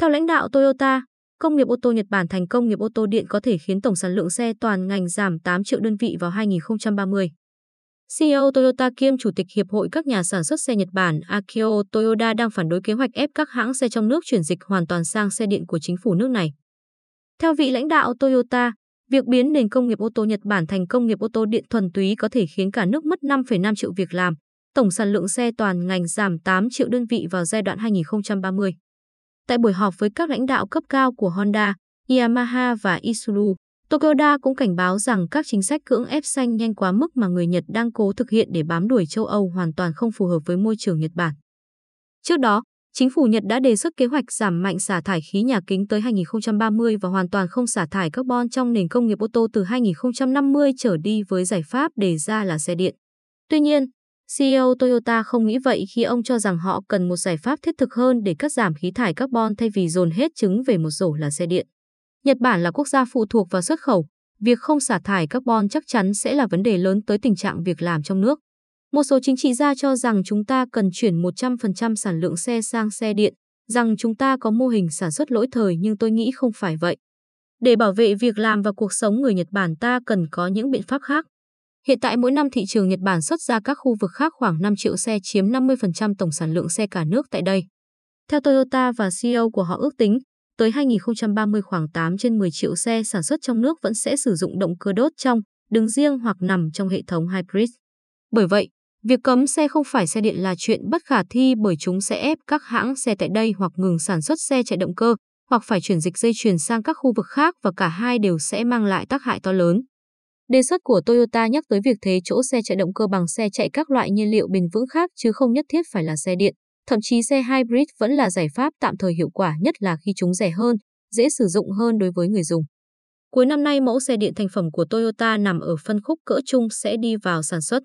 Theo lãnh đạo Toyota, công nghiệp ô tô Nhật Bản thành công nghiệp ô tô điện có thể khiến tổng sản lượng xe toàn ngành giảm 8 triệu đơn vị vào 2030. CEO Toyota kiêm Chủ tịch Hiệp hội các nhà sản xuất xe Nhật Bản Akio Toyoda đang phản đối kế hoạch ép các hãng xe trong nước chuyển dịch hoàn toàn sang xe điện của chính phủ nước này. Theo vị lãnh đạo Toyota, việc biến nền công nghiệp ô tô Nhật Bản thành công nghiệp ô tô điện thuần túy có thể khiến cả nước mất 5,5 triệu việc làm, tổng sản lượng xe toàn ngành giảm 8 triệu đơn vị vào giai đoạn 2030. Tại buổi họp với các lãnh đạo cấp cao của Honda, Yamaha và Isuzu, Toyota cũng cảnh báo rằng các chính sách cưỡng ép xanh nhanh quá mức mà người Nhật đang cố thực hiện để bám đuổi châu Âu hoàn toàn không phù hợp với môi trường Nhật Bản. Trước đó, chính phủ Nhật đã đề xuất kế hoạch giảm mạnh xả thải khí nhà kính tới 2030 và hoàn toàn không xả thải carbon trong nền công nghiệp ô tô từ 2050 trở đi với giải pháp đề ra là xe điện. Tuy nhiên, CEO Toyota không nghĩ vậy khi ông cho rằng họ cần một giải pháp thiết thực hơn để cắt giảm khí thải carbon thay vì dồn hết trứng về một rổ là xe điện. Nhật Bản là quốc gia phụ thuộc vào xuất khẩu, việc không xả thải carbon chắc chắn sẽ là vấn đề lớn tới tình trạng việc làm trong nước. Một số chính trị gia cho rằng chúng ta cần chuyển 100% sản lượng xe sang xe điện, rằng chúng ta có mô hình sản xuất lỗi thời nhưng tôi nghĩ không phải vậy. Để bảo vệ việc làm và cuộc sống người Nhật Bản ta cần có những biện pháp khác. Hiện tại mỗi năm thị trường Nhật Bản xuất ra các khu vực khác khoảng 5 triệu xe chiếm 50% tổng sản lượng xe cả nước tại đây. Theo Toyota và CEO của họ ước tính, tới 2030 khoảng 8 trên 10 triệu xe sản xuất trong nước vẫn sẽ sử dụng động cơ đốt trong, đứng riêng hoặc nằm trong hệ thống hybrid. Bởi vậy, việc cấm xe không phải xe điện là chuyện bất khả thi bởi chúng sẽ ép các hãng xe tại đây hoặc ngừng sản xuất xe chạy động cơ, hoặc phải chuyển dịch dây chuyền sang các khu vực khác và cả hai đều sẽ mang lại tác hại to lớn. Đề xuất của Toyota nhắc tới việc thế chỗ xe chạy động cơ bằng xe chạy các loại nhiên liệu bền vững khác chứ không nhất thiết phải là xe điện. Thậm chí xe hybrid vẫn là giải pháp tạm thời hiệu quả nhất là khi chúng rẻ hơn, dễ sử dụng hơn đối với người dùng. Cuối năm nay, mẫu xe điện thành phẩm của Toyota nằm ở phân khúc cỡ trung sẽ đi vào sản xuất.